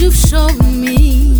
you've shown me.